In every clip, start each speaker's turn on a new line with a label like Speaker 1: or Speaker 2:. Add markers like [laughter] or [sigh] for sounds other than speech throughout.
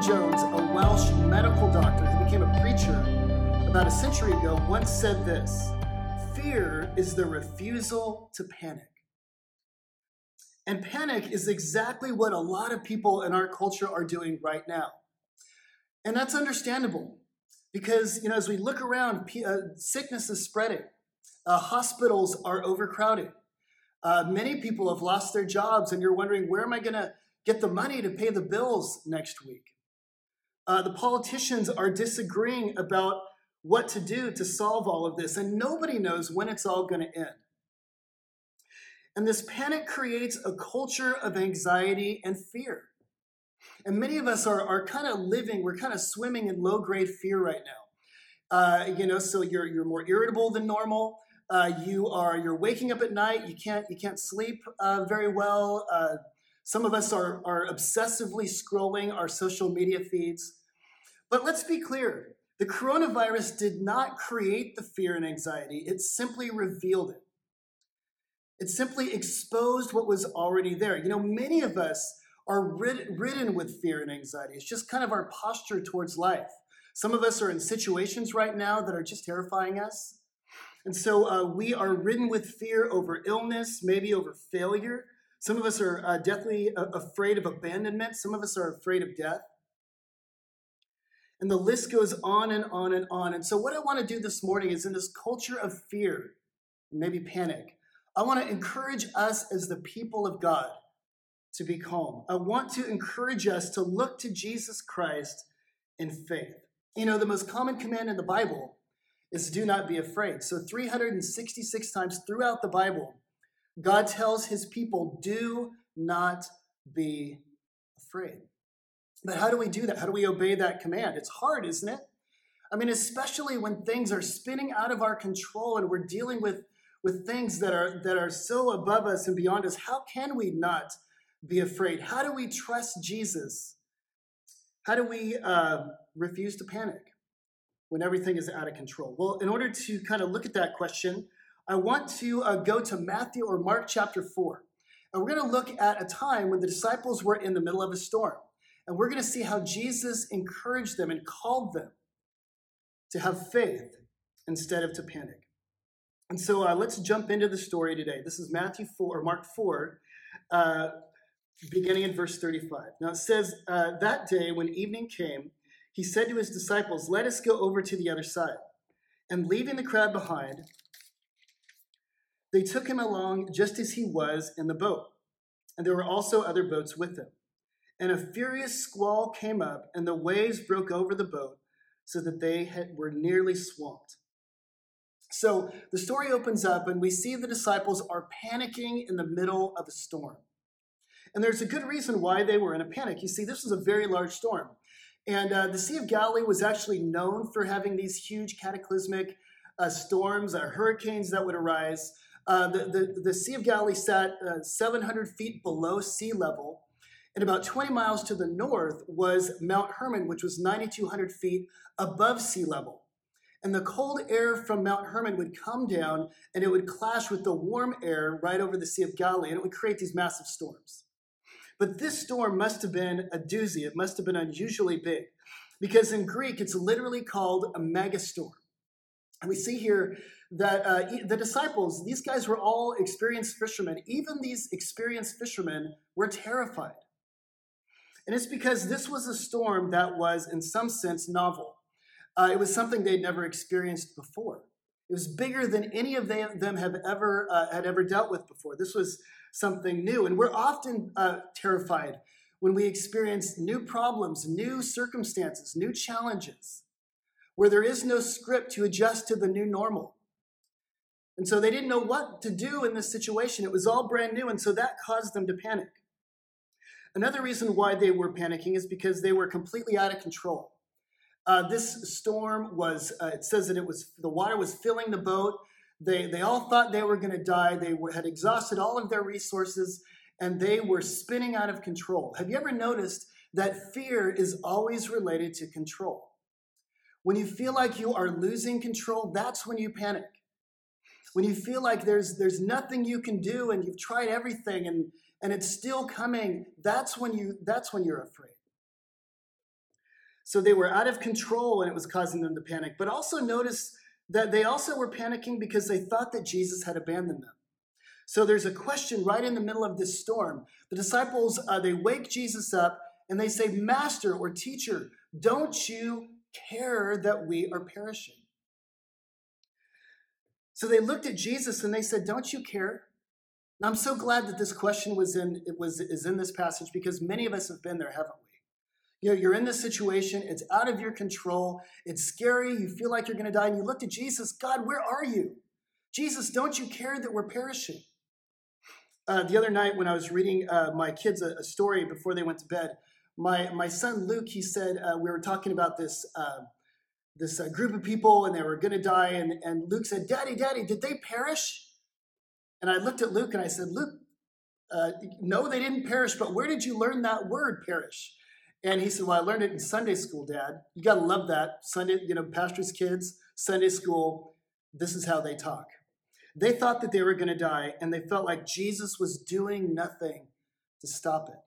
Speaker 1: Lloyd-Jones, a Welsh medical doctor who became a preacher about a century ago, once said this Fear is the refusal to panic. And panic is exactly what a lot of people in our culture are doing right now. And that's understandable because, you know, as we look around, uh, sickness is spreading, uh, hospitals are overcrowded. Uh, many people have lost their jobs, and you're wondering, where am I going to get the money to pay the bills next week? Uh, the politicians are disagreeing about what to do to solve all of this, and nobody knows when it's all going to end. And this panic creates a culture of anxiety and fear. And many of us are, are kind of living, we're kind of swimming in low grade fear right now. Uh, you know, so you're, you're more irritable than normal. Uh, you are you're waking up at night. You can't you can't sleep uh, very well. Uh, some of us are are obsessively scrolling our social media feeds. But let's be clear: the coronavirus did not create the fear and anxiety. It simply revealed it. It simply exposed what was already there. You know, many of us are rid- ridden with fear and anxiety. It's just kind of our posture towards life. Some of us are in situations right now that are just terrifying us. And so uh, we are ridden with fear over illness, maybe over failure. Some of us are uh, deathly uh, afraid of abandonment. Some of us are afraid of death. And the list goes on and on and on. And so, what I want to do this morning is in this culture of fear, maybe panic, I want to encourage us as the people of God to be calm. I want to encourage us to look to Jesus Christ in faith. You know, the most common command in the Bible is do not be afraid. So 366 times throughout the Bible, God tells his people, do not be afraid. But how do we do that? How do we obey that command? It's hard, isn't it? I mean, especially when things are spinning out of our control and we're dealing with, with things that are, that are so above us and beyond us. How can we not be afraid? How do we trust Jesus? How do we uh, refuse to panic? when everything is out of control? Well, in order to kind of look at that question, I want to uh, go to Matthew or Mark chapter 4. And we're going to look at a time when the disciples were in the middle of a storm. And we're going to see how Jesus encouraged them and called them to have faith instead of to panic. And so uh, let's jump into the story today. This is Matthew 4, or Mark 4, uh, beginning in verse 35. Now it says, uh, That day when evening came, he said to his disciples, Let us go over to the other side. And leaving the crowd behind, they took him along just as he was in the boat. And there were also other boats with him. And a furious squall came up, and the waves broke over the boat so that they had, were nearly swamped. So the story opens up, and we see the disciples are panicking in the middle of a storm. And there's a good reason why they were in a panic. You see, this was a very large storm. And uh, the Sea of Galilee was actually known for having these huge cataclysmic uh, storms, uh, hurricanes that would arise. Uh, the, the, the, Sea of Galilee sat uh, 700 feet below sea level. And about 20 miles to the north was Mount Hermon, which was 9,200 feet above sea level. And the cold air from Mount Hermon would come down and it would clash with the warm air right over the Sea of Galilee, and it would create these massive storms. But this storm must have been a doozy. It must have been unusually big because in Greek, it's literally called a megastorm. And we see here that uh, the disciples, these guys were all experienced fishermen. Even these experienced fishermen were terrified. And it's because this was a storm that was, in some sense, novel. Uh, it was something they'd never experienced before. It was bigger than any of them have ever uh, had ever dealt with before. This was something new. And we're often uh, terrified when we experience new problems, new circumstances, new challenges, where there is no script to adjust to the new normal. And so they didn't know what to do in this situation. It was all brand new, and so that caused them to panic. Another reason why they were panicking is because they were completely out of control. Uh, this storm was, uh, it says that it was, the water was filling the boat. They, they all thought they were going to die. They were, had exhausted all of their resources and they were spinning out of control. Have you ever noticed that fear is always related to control? When you feel like you are losing control, that's when you panic. When you feel like there's, there's nothing you can do and you've tried everything and, and it's still coming, that's when, you, that's when you're afraid. So they were out of control and it was causing them to panic. But also notice that they also were panicking because they thought that Jesus had abandoned them. So there's a question right in the middle of this storm. The disciples, uh, they wake Jesus up and they say, Master or teacher, don't you care that we are perishing? So they looked at Jesus and they said, Don't you care? And I'm so glad that this question was in it was is in this passage because many of us have been there, haven't we? You know, you're in this situation, it's out of your control, it's scary, you feel like you're gonna die, and you look to Jesus, God, where are you? Jesus, don't you care that we're perishing? Uh, the other night when I was reading uh, my kids a, a, story before they went to bed, my, my son Luke, he said, uh, we were talking about this, uh, this uh, group of people and they were going to die. And, and Luke said, Daddy, Daddy, did they perish? And I looked at Luke and I said, Luke, uh, no, they didn't perish, but where did you learn that word, perish? And he said, Well, I learned it in Sunday school, Dad. You got to love that. Sunday, you know, pastor's kids, Sunday school, this is how they talk. They thought that they were going to die, and they felt like Jesus was doing nothing to stop it.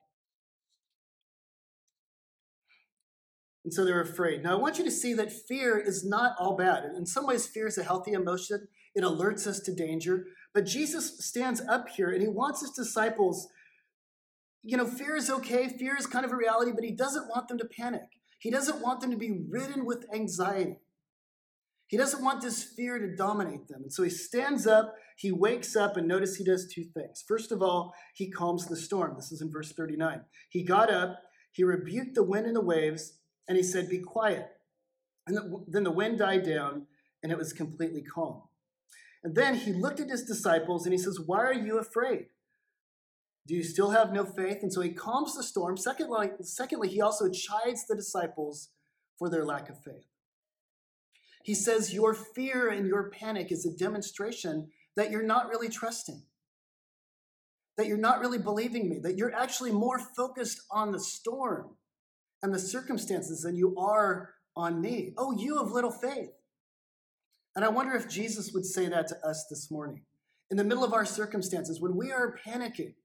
Speaker 1: And so they're afraid. Now, I want you to see that fear is not all bad. In some ways, fear is a healthy emotion, it alerts us to danger. But Jesus stands up here and he wants his disciples. You know, fear is okay, fear is kind of a reality, but he doesn't want them to panic. He doesn't want them to be ridden with anxiety. He doesn't want this fear to dominate them. And so he stands up, he wakes up, and notice he does two things. First of all, he calms the storm. This is in verse 39. He got up, he rebuked the wind and the waves, and he said, Be quiet. And then the wind died down, and it was completely calm. And then he looked at his disciples and he says, Why are you afraid? Do you still have no faith? And so he calms the storm. Secondly, secondly, he also chides the disciples for their lack of faith. He says, Your fear and your panic is a demonstration that you're not really trusting, that you're not really believing me, that you're actually more focused on the storm and the circumstances than you are on me. Oh, you have little faith. And I wonder if Jesus would say that to us this morning. In the middle of our circumstances, when we are panicking,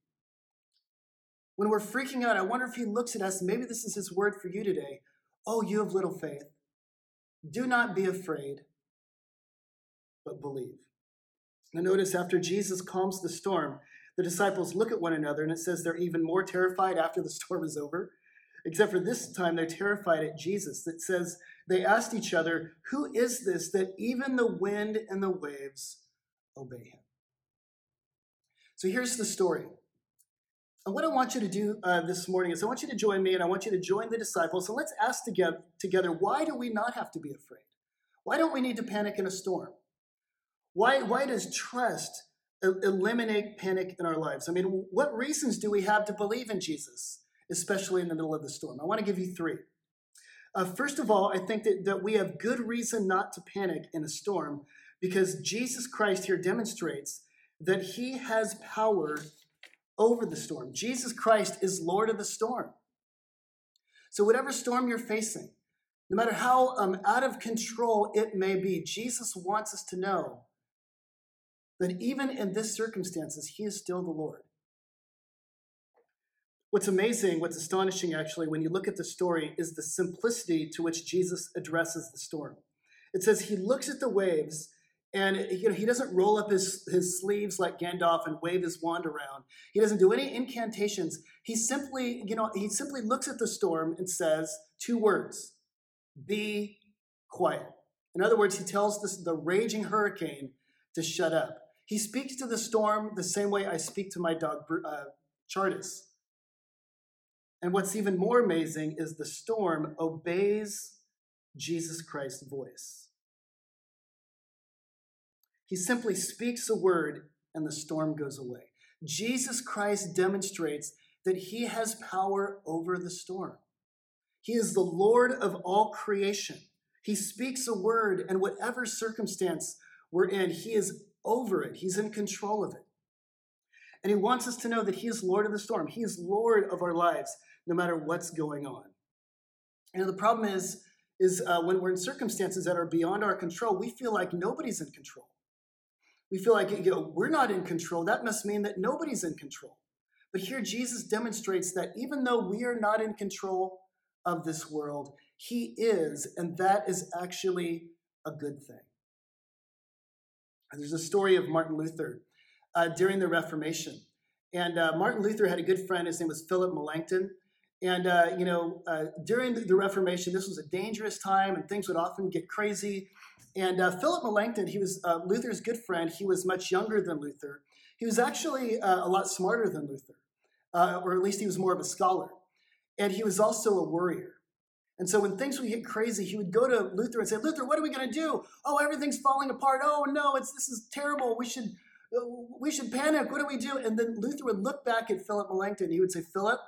Speaker 1: when we're freaking out, I wonder if he looks at us, maybe this is his word for you today. Oh, you have little faith. Do not be afraid, but believe. Now, notice after Jesus calms the storm, the disciples look at one another, and it says they're even more terrified after the [laughs] storm is over. Except for this time, they're terrified at Jesus. that says they asked each other, Who is this that even the wind and the waves obey him? So here's the story. And what I want you to do uh, this morning is I want you to join me and I want you to join the disciples and let's ask together, together why do we not have to be afraid? Why don't we need to panic in a storm? Why, why does trust eliminate panic in our lives? I mean, what reasons do we have to believe in Jesus, especially in the middle of the storm? I want to give you three. Uh, first of all, I think that, that we have good reason not to panic in a storm because Jesus Christ here demonstrates that he has power over the storm. Jesus Christ is Lord of the storm. So, whatever storm you're facing, no matter how um, out of control it may be, Jesus wants us to know that even in this circumstances, He is still the Lord. What's amazing, what's astonishing actually, when you look at the story, is the simplicity to which Jesus addresses the storm. It says he looks at the waves and you know, he doesn't roll up his, his sleeves like Gandalf and wave his wand around. He doesn't do any incantations. He simply, you know, he simply looks at the storm and says two words: "Be quiet." In other words, he tells this, the raging hurricane to shut up. He speaks to the storm the same way I speak to my dog, uh. And what's even more amazing is the storm obeys Jesus Christ's voice. He simply speaks a word and the storm goes away. Jesus Christ demonstrates that he has power over the storm. He is the Lord of all creation. He speaks a word, and whatever circumstance we're in, he is over it. He's in control of it. And he wants us to know that he is Lord of the storm. He is Lord of our lives, no matter what's going on. And the problem is, is uh, when we're in circumstances that are beyond our control, we feel like nobody's in control we feel like you know, we're not in control. That must mean that nobody's in control. But here Jesus demonstrates that even though we are not in control of this world, He is, and that is actually a good thing. There's a story of Martin Luther uh, during the Reformation. And uh, Martin Luther had a good friend. His name was Philip Melanchthon. And, uh, you know, uh, during the Reformation, this was a dangerous time and things would often get crazy. And Philip Melanchthon, he was Luther's good friend. He was much younger than Luther. He was actually a lot smarter than Luther, or at least he was more of a scholar. And he was also a worrier. And so when things would get crazy, he would go to Luther and say, Luther, what are we going to do? Oh, everything's falling apart. Oh, no, it's, this is terrible. We should, we should panic. What do we do? And then Luther would look back at Philip Melanchthon. He would say, Philip,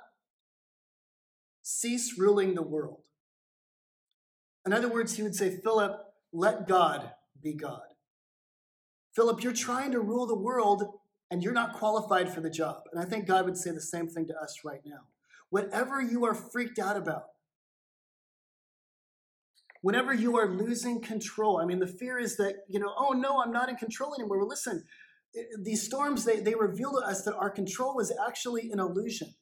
Speaker 1: cease ruling the world. In other words, he would say, Philip, let God be God. Philip, you're trying to rule the world and you're not qualified for the job. And I think God would say the same thing to us right now. Whatever you are freaked out about, whenever you are losing control, I mean, the fear is that, you know, oh no, I'm not in control anymore. Well, listen, these storms, they, they reveal to us that our control is actually an illusion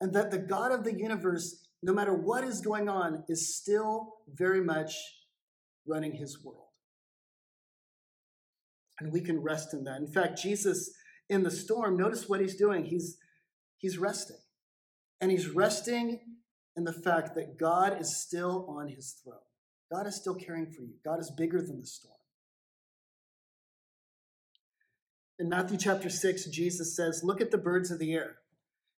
Speaker 1: and that the God of the universe, no matter what is going on, is still very much running his world. And we can rest in that. In fact, Jesus in the storm, notice what he's doing. He's, he's resting. And he's resting in the fact that God is still on his throne. God is still caring for you. God is bigger than the storm. In Matthew chapter 6, Jesus says, Look at the birds of the air.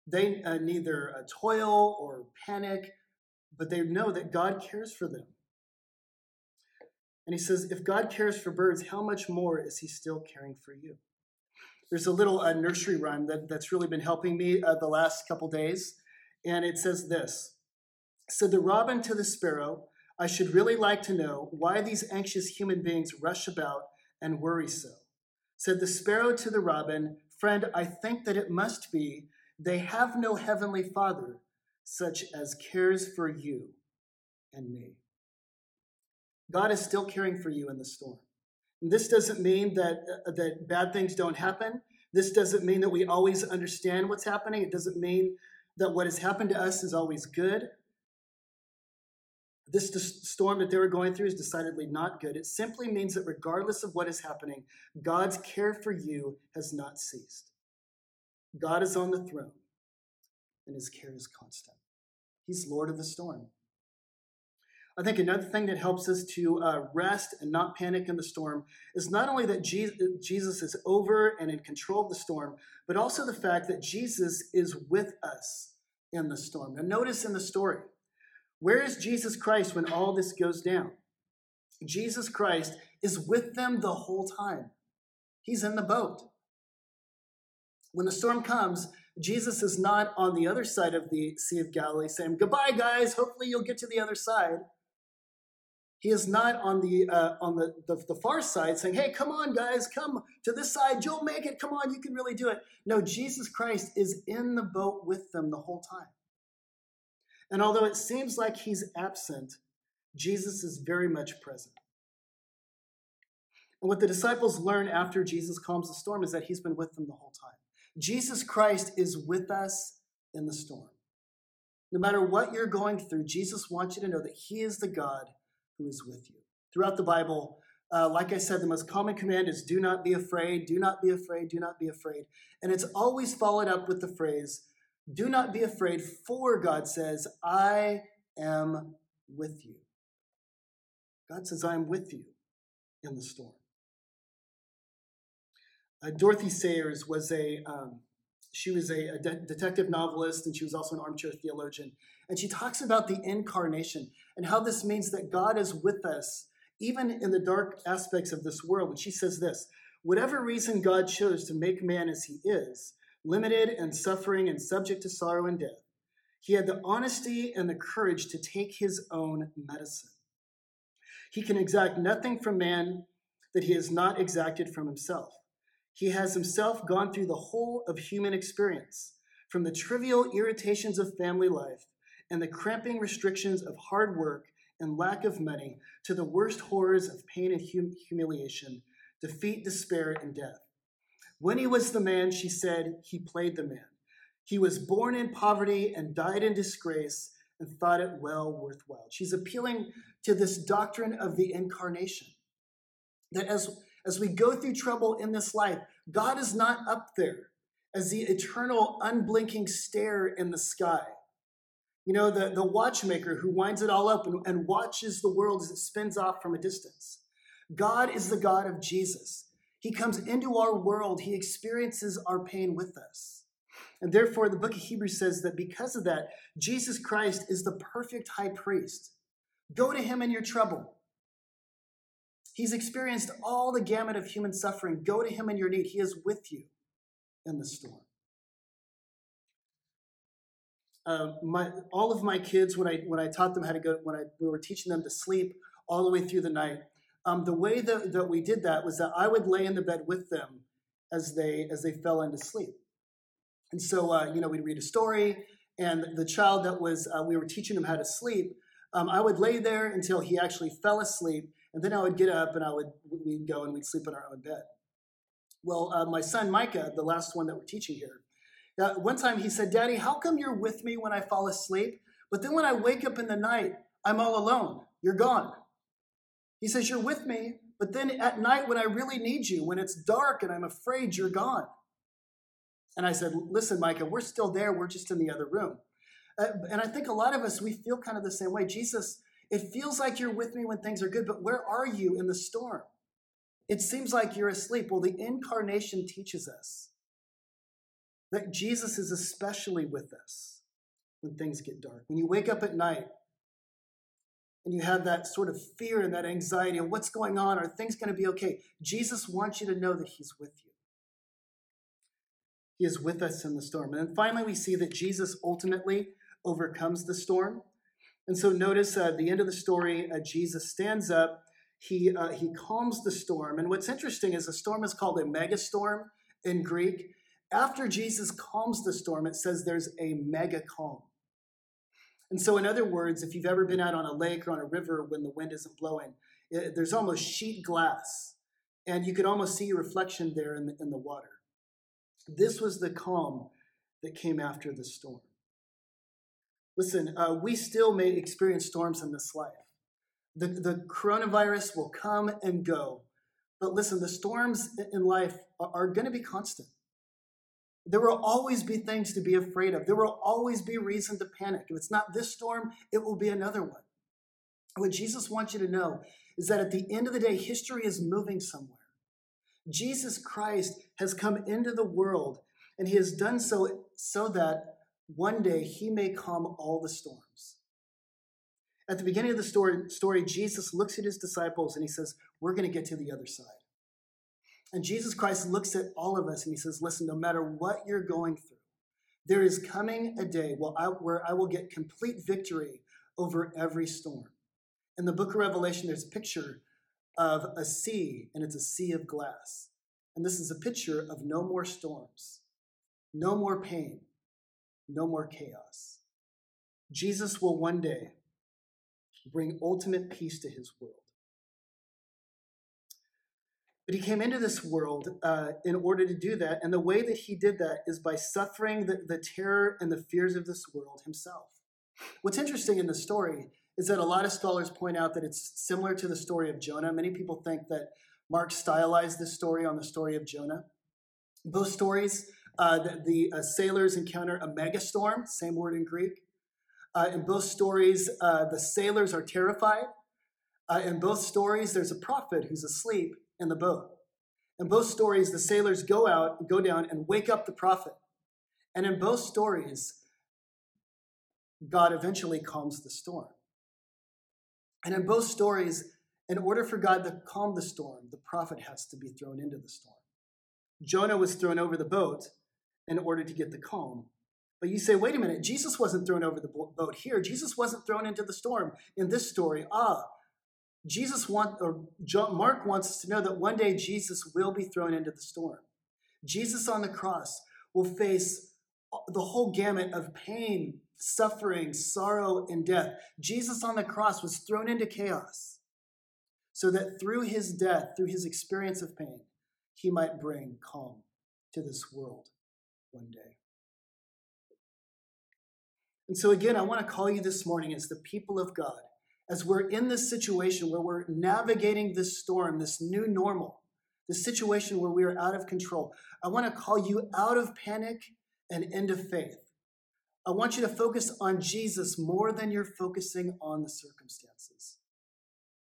Speaker 1: They uh, neither uh, toil or panic, but they know that God cares for them. And he says, if God cares for birds, how much more is he still caring for you? There's a little uh, nursery rhyme that, that's really been helping me uh, the last couple days. And it says this Said the robin to the sparrow, I should really like to know why these anxious human beings rush about and worry so. Said the sparrow to the robin, Friend, I think that it must be they have no heavenly Father such as cares for you and me. God is still caring for you in the storm. And this doesn't mean that, uh, that bad things don't happen. This doesn't mean that we always understand what's happening. It doesn't mean that what has happened to us is always good. This storm that they were going through is decidedly not good. It simply means that regardless of what is happening, God's care for you has not ceased. God is on the throne, and his care is constant. He's Lord of the storm. I think another thing that helps us to uh, rest and not panic in the storm is not only that Jesus is over and in control of the storm, but also the fact that Jesus is with us in the storm. Now, notice in the story, where is Jesus Christ when all this goes down? Jesus Christ is with them the whole time. He's in the boat. When the storm comes, Jesus is not on the other side of the Sea of Galilee saying, Goodbye, guys. Hopefully, you'll get to the other side. He is not on the uh, on the, the, the far side saying, "Hey, come on, guys, come to this side. You'll make it. Come on, you can really do it." No, Jesus Christ is in the boat with them the whole time. And although it seems like he's absent, Jesus is very much present. And what the disciples learn after Jesus calms the storm is that he's been with them the whole time. Jesus Christ is with us in the storm. No matter what you're going through, Jesus wants you to know that he is the God who is with you. Throughout the Bible, uh, like I said, the most common command is do not be afraid, do not be afraid, do not be afraid. And it's always followed up with the phrase, do not be afraid, for God says, I am with you. God says, I am with you in the storm. Uh, Dorothy Sayers was a um, she was a, a de- detective novelist and she was also an armchair theologian. And she talks about the incarnation and how this means that God is with us, even in the dark aspects of this world. And she says this whatever reason God chose to make man as he is, limited and suffering and subject to sorrow and death, he had the honesty and the courage to take his own medicine. He can exact nothing from man that he has not exacted from himself. He has himself gone through the whole of human experience, from the trivial irritations of family life and the cramping restrictions of hard work and lack of money to the worst horrors of pain and hum- humiliation, defeat, despair, and death. When he was the man, she said, he played the man. He was born in poverty and died in disgrace, and thought it well worthwhile. She's appealing to this doctrine of the incarnation. That as, as we go through trouble in this life, God is not up there as the eternal, unblinking stare in the sky. You know, the, the watchmaker who winds it all up and, and watches the world as it spins off from a distance. God is the God of Jesus. He comes into our world, He experiences our pain with us. And therefore, the book of Hebrews says that because of that, Jesus Christ is the perfect high priest. Go to Him in your trouble. He's experienced all the gamut of human suffering. Go to Him in your need. He is with you in the storm. Uh, my, all of my kids, when I when I taught them how to go, when I we were teaching them to sleep all the way through the night, um, the way that, that we did that was that I would lay in the bed with them as they as they fell into sleep. And so, uh, you know, we'd read a story, and the child that was uh, we were teaching him how to sleep, um, I would lay there until he actually fell asleep, and then I would get up and I would we'd go and we'd sleep in our own bed. Well, uh, my son Micah, the last one that we're teaching here, uh, one time he said, "Daddy, how come you're with me when I fall asleep, but then when I wake up in the night, I'm all alone? You're gone." He says, You're with me, but then at night when I really need you, when it's dark and I'm afraid you're gone. And I said, Listen, Micah, we're still there. We're just in the other room. Uh, and I think a lot of us, we feel kind of the same way. Jesus, it feels like you're with me when things are good, but where are you in the storm? It seems like you're asleep. Well, the incarnation teaches us that Jesus is especially with us when things get dark. When you wake up at night and you have that sort of fear and that anxiety of what's going on, are things going to be okay? Jesus wants you to know that He's with you. He is with us in the storm. And then finally, we see that Jesus ultimately overcomes the storm. And so notice uh, at the end of the story, uh, Jesus stands up, he, uh, he calms the storm. And what's interesting is the storm is called a megastorm in Greek. After Jesus calms the storm, it says there's a mega calm. And so, in other words, if you've ever been out on a lake or on a river when the wind isn't blowing, it, there's almost sheet glass, and you could almost see your reflection there in the, in the water. This was the calm that came after the storm. Listen, uh, we still may experience storms in this life. The, the coronavirus will come and go. But listen, the storms in life are, are going to be constant. There will always be things to be afraid of. There will always be reason to panic. If it's not this storm, it will be another one. What Jesus wants you to know is that at the end of the day, history is moving somewhere. Jesus Christ has come into the world, and he has done so so that one day he may calm all the storms. At the beginning of the story, story Jesus looks at his disciples and he says, We're going to get to the other side. And Jesus Christ looks at all of us and he says, Listen, no matter what you're going through, there is coming a day where I will get complete victory over every storm. In the book of Revelation, there's a picture of a sea, and it's a sea of glass. And this is a picture of no more storms, no more pain, no more chaos. Jesus will one day bring ultimate peace to his world. But he came into this world uh, in order to do that. And the way that he did that is by suffering the, the terror and the fears of this world himself. What's interesting in the story is that a lot of scholars point out that it's similar to the story of Jonah. Many people think that Mark stylized this story on the story of Jonah. Both stories, uh, the, the uh, sailors encounter a megastorm, same word in Greek. Uh, in both stories, uh, the sailors are terrified. Uh, in both stories, there's a prophet who's asleep in the boat. In both stories, the sailors go out, go down, and wake up the prophet. And in both stories, God eventually calms the storm. And in both stories, in order for God to calm the storm, the prophet has to be thrown into the storm. Jonah was thrown over the boat in order to get the calm. But you say, wait a minute, Jesus wasn't thrown over the boat here. Jesus wasn't thrown into the storm in this story. Ah, Jesus want or Mark wants us to know that one day Jesus will be thrown into the storm. Jesus on the cross will face the whole gamut of pain, suffering, sorrow, and death. Jesus on the cross was thrown into chaos so that through his death, through his experience of pain, he might bring calm to this world one day. And so, again, I want to call you this morning as the people of God, as we're in this situation where we're navigating this storm, this new normal, this situation where we are out of control. I want to call you out of panic and into faith. I want you to focus on Jesus more than you're focusing on the circumstances.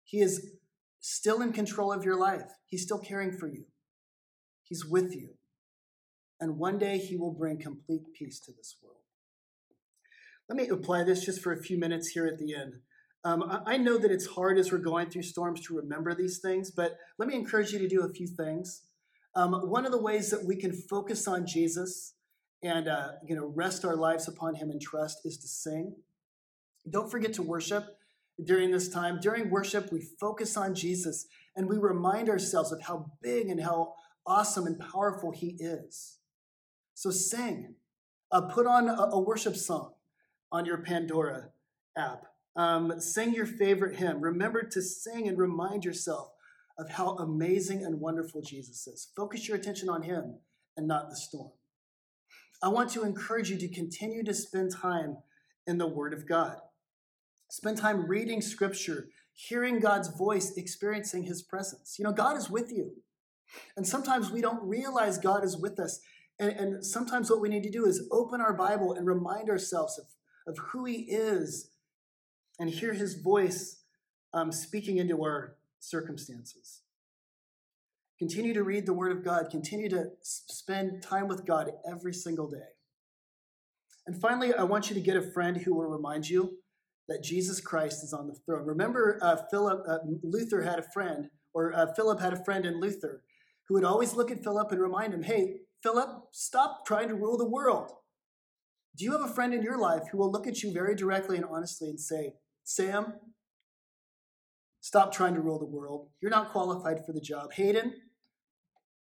Speaker 1: He is still in control of your life, He's still caring for you, He's with you. And one day He will bring complete peace to this world. Let me apply this just for a few minutes here at the end. Um, I know that it's hard as we're going through storms to remember these things, but let me encourage you to do a few things. Um, one of the ways that we can focus on Jesus and uh, you know rest our lives upon Him and trust is to sing. Don't forget to worship during this time. During worship, we focus on Jesus and we remind ourselves of how big and how awesome and powerful He is. So sing. Uh, put on a, a worship song on your Pandora app. Um, sing your favorite hymn. Remember to sing and remind yourself of how amazing and wonderful Jesus is. Focus your attention on Him and not the storm. I want to encourage you to continue to spend time in the Word of God. Spend time reading Scripture, hearing God's voice, experiencing His presence. You know, God is with you. And sometimes we don't realize God is with us. And, and sometimes what we need to do is open our Bible and remind ourselves of of who He is and hear His voice um, speaking into our circumstances. Continue to read the Word of God. Continue to spend time with God every single day. And finally, I want you to get a friend who will remind you that Jesus Christ is on the throne. Remember, uh, Philip, uh, Luther had a friend, or uh, Philip had a friend in Luther, who would always look at Philip and remind him, "Hey, Philip, stop trying to rule the world. Do you have a friend in your life who will look at you very directly and honestly and say, Sam, stop trying to rule the world. You're not qualified for the job. Hayden,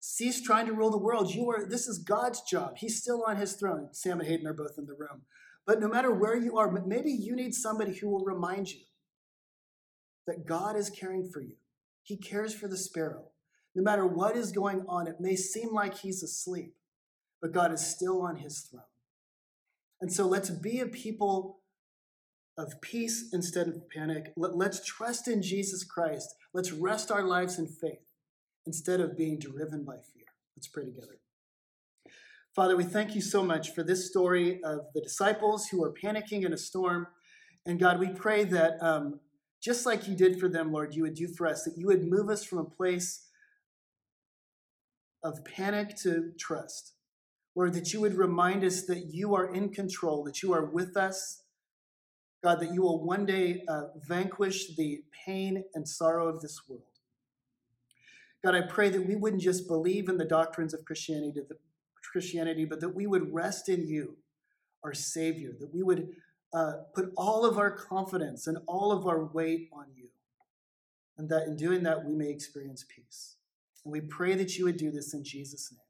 Speaker 1: cease trying to rule the world. You are this is God's job. He's still on his throne. Sam and Hayden are both in the room. But no matter where you are, maybe you need somebody who will remind you that God is caring for you. He cares for the sparrow. No matter what is going on, it may seem like he's asleep, but God is still on his throne. And so let's be a people of peace instead of panic. Let, us trust in Jesus Christ. Let's rest our lives in faith instead of being driven by fear. Let's pray together. Father, we thank you so much for this story of the disciples who are panicking in a storm. And God, we pray that um, just like you did for them, Lord, you would do for us, that you would move us from a place of panic to trust Lord, that you would remind us that you are in control, that you are with us. God, that you will one day uh, vanquish the pain and sorrow of this world. God, I pray that we wouldn't just believe in the doctrines of Christianity, Christianity, but that we would rest in you, our Savior, that we would uh, put all of our confidence and all of our weight on you, and that in doing that we may experience peace. And we pray that you would do this in Jesus' name.